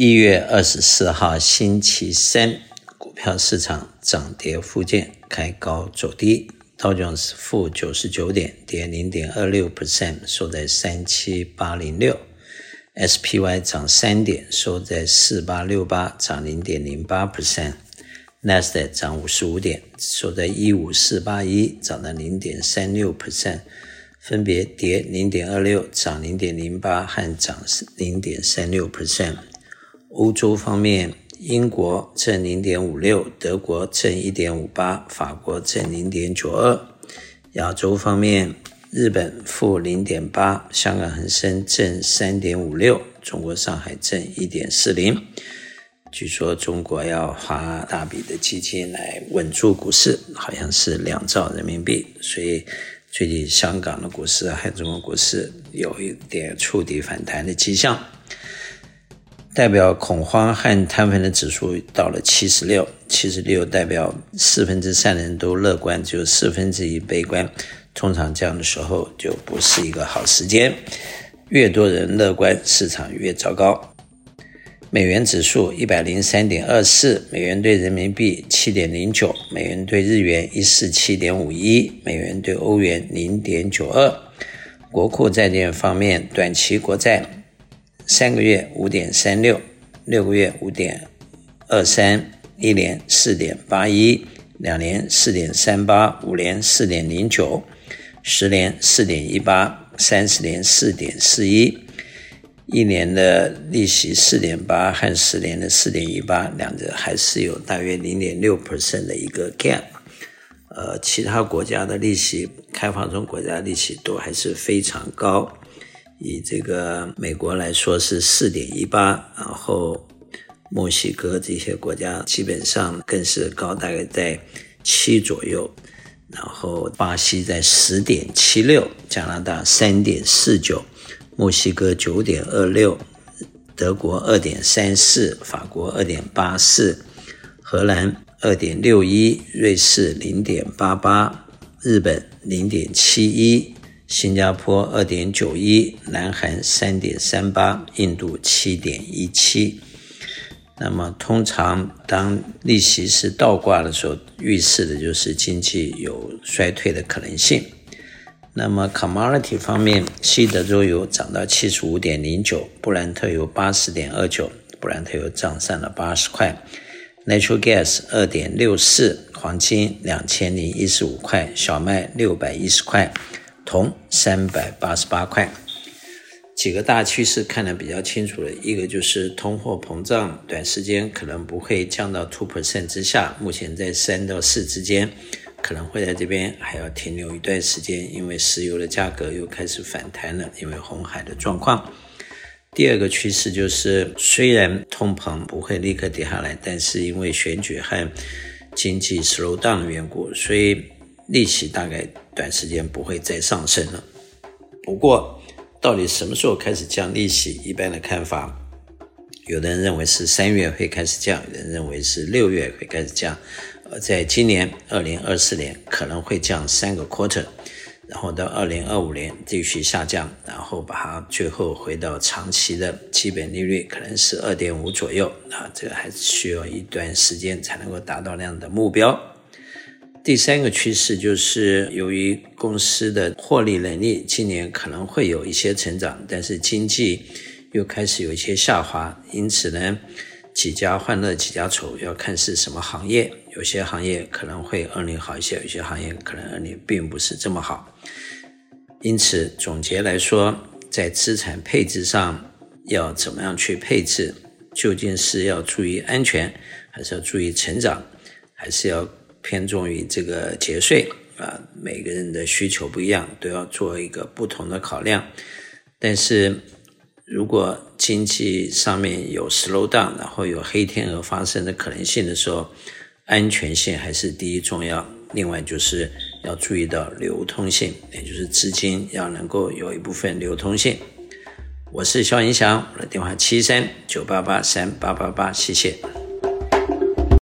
一月二十四号星期三，股票市场涨跌互见，开高走低。道琼斯负九十九点，跌零点二六 percent，收在三七八零六。SPY 涨三点，收在四八六八，涨零点零八 percent。纳斯达克涨五十五点，收在一五四八一，涨了零点三六 percent。分别跌零点二六，涨零点零八和涨零点三六 percent。欧洲方面，英国正零点五六，德国正一点五八，法国正零点九二。亚洲方面，日本负零点八，香港恒生正三点五六，中国上海正一点四零。据说中国要花大笔的基金来稳住股市，好像是两兆人民币，所以最近香港的股市还有中国股市有一点触底反弹的迹象。代表恐慌和贪婪的指数到了七十六，七十六代表四分之三人都乐观，只有四分之一悲观。通常这样的时候就不是一个好时间，越多人乐观，市场越糟糕。美元指数一百零三点二四，美元兑人民币七点零九，美元兑日元一四七点五一，美元兑欧元零点九二。国库债券方面，短期国债。三个月五点三六，六个月五点二三，一年四点八一，两年四点三八，五年四点零九，十年四点一八，三十年四点四一，一年的利息四点八和十年的四点一八，两者还是有大约零点六 percent 的一个 gap。呃，其他国家的利息，开放中国家利息都还是非常高。以这个美国来说是四点一八，然后墨西哥这些国家基本上更是高，大概在七左右，然后巴西在十点七六，加拿大三点四九，墨西哥九点二六，德国二点三四，法国二点八四，荷兰二点六一，瑞士零点八八，日本零点七一。新加坡二点九一，南韩三点三八，印度七点一七。那么，通常当利息是倒挂的时候，预示的就是经济有衰退的可能性。那么，commodity 方面，西德州油涨到七十五点零九，布兰特油八十点二九，布兰特油涨上了八十块。Natural gas 二点六四，黄金两千零一十五块，小麦六百一十块。铜三百八十八块，几个大趋势看得比较清楚的，一个就是通货膨胀，短时间可能不会降到 two percent 之下，目前在三到四之间，可能会在这边还要停留一段时间，因为石油的价格又开始反弹了，因为红海的状况。第二个趋势就是，虽然通膨不会立刻跌下来，但是因为选举和经济 slow down 的缘故，所以利息大概。短时间不会再上升了。不过，到底什么时候开始降利息？一般的看法，有的人认为是三月会开始降，有人认为是六月会开始降。呃，在今年二零二四年可能会降三个 quarter，然后到二零二五年继续下降，然后把它最后回到长期的基本利率，可能是二点五左右。啊，这个还是需要一段时间才能够达到那样的目标。第三个趋势就是，由于公司的获利能力今年可能会有一些成长，但是经济又开始有一些下滑，因此呢，几家欢乐几家愁，要看是什么行业。有些行业可能会恶劣好一些，有些行业可能恶劣并不是这么好。因此，总结来说，在资产配置上要怎么样去配置？究竟是要注意安全，还是要注意成长，还是要？偏重于这个节税啊，每个人的需求不一样，都要做一个不同的考量。但是如果经济上面有 slow down，然后有黑天鹅发生的可能性的时候，安全性还是第一重要。另外就是要注意到流通性，也就是资金要能够有一部分流通性。我是肖云祥，我的电话七三九八八三八八八，谢谢。